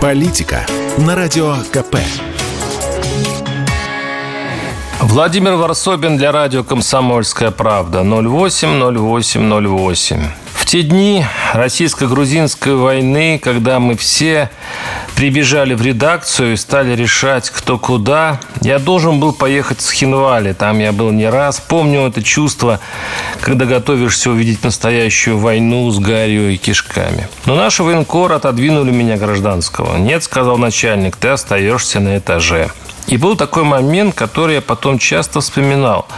Политика на Радио КП. Владимир Варсобин для радио «Комсомольская правда». 08-08-08. В те дни российско-грузинской войны, когда мы все прибежали в редакцию и стали решать, кто куда, я должен был поехать с Хинвали. Там я был не раз. Помню это чувство, когда готовишься увидеть настоящую войну с гарью и кишками. Но наши военкор отодвинули меня гражданского. «Нет», — сказал начальник, — «ты остаешься на этаже». И был такой момент, который я потом часто вспоминал,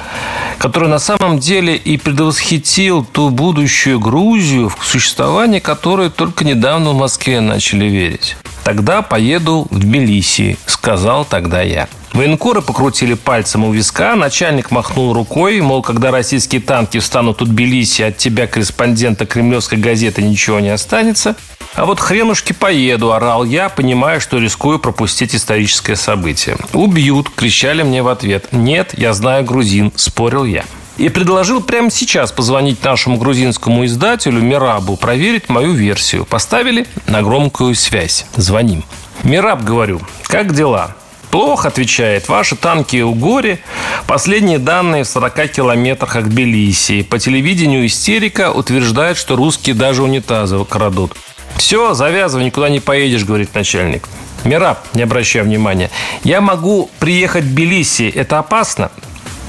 который на самом деле и предвосхитил ту будущую Грузию, в существование которой только недавно в Москве начали верить. «Тогда поеду в Тбилиси», – сказал тогда я. Военкоры покрутили пальцем у виска, начальник махнул рукой, мол, когда российские танки встанут у Тбилиси, от тебя, корреспондента кремлевской газеты, ничего не останется. А вот хренушки поеду, орал я, понимая, что рискую пропустить историческое событие. Убьют, кричали мне в ответ. Нет, я знаю грузин, спорил я. И предложил прямо сейчас позвонить нашему грузинскому издателю Мирабу, проверить мою версию. Поставили на громкую связь. Звоним. Мираб, говорю, как дела? Плохо, отвечает. Ваши танки у горе. Последние данные в 40 километрах от Тбилиси. По телевидению истерика утверждает, что русские даже унитазы крадут. Все, завязывай, никуда не поедешь, говорит начальник. Мираб, не обращая внимания, я могу приехать в Тбилиси, это опасно?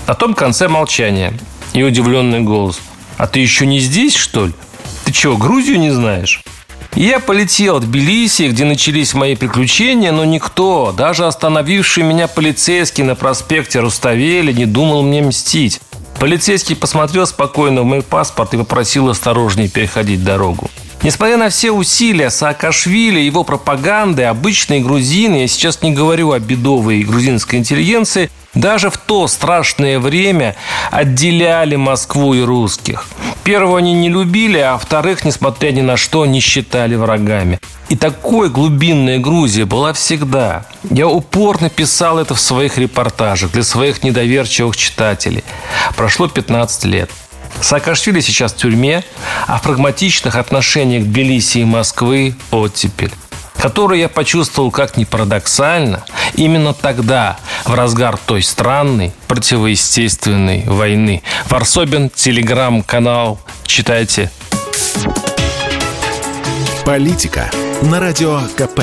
На том конце молчания и удивленный голос. А ты еще не здесь, что ли? Ты чего, Грузию не знаешь? Я полетел в Тбилиси, где начались мои приключения, но никто, даже остановивший меня полицейский на проспекте Руставели, не думал мне мстить. Полицейский посмотрел спокойно в мой паспорт и попросил осторожнее переходить дорогу. Несмотря на все усилия Саакашвили, его пропаганды, обычные грузины, я сейчас не говорю о бедовой грузинской интеллигенции, даже в то страшное время отделяли Москву и русских. Первого они не любили, а вторых, несмотря ни на что, не считали врагами. И такой глубинная Грузия была всегда. Я упорно писал это в своих репортажах для своих недоверчивых читателей. Прошло 15 лет. Саакашвили сейчас в тюрьме, а в прагматичных отношениях Тбилиси и Москвы оттепель которую я почувствовал, как ни парадоксально, именно тогда, в разгар той странной, противоестественной войны. Варсобин, телеграм-канал, читайте. Политика на радио КП.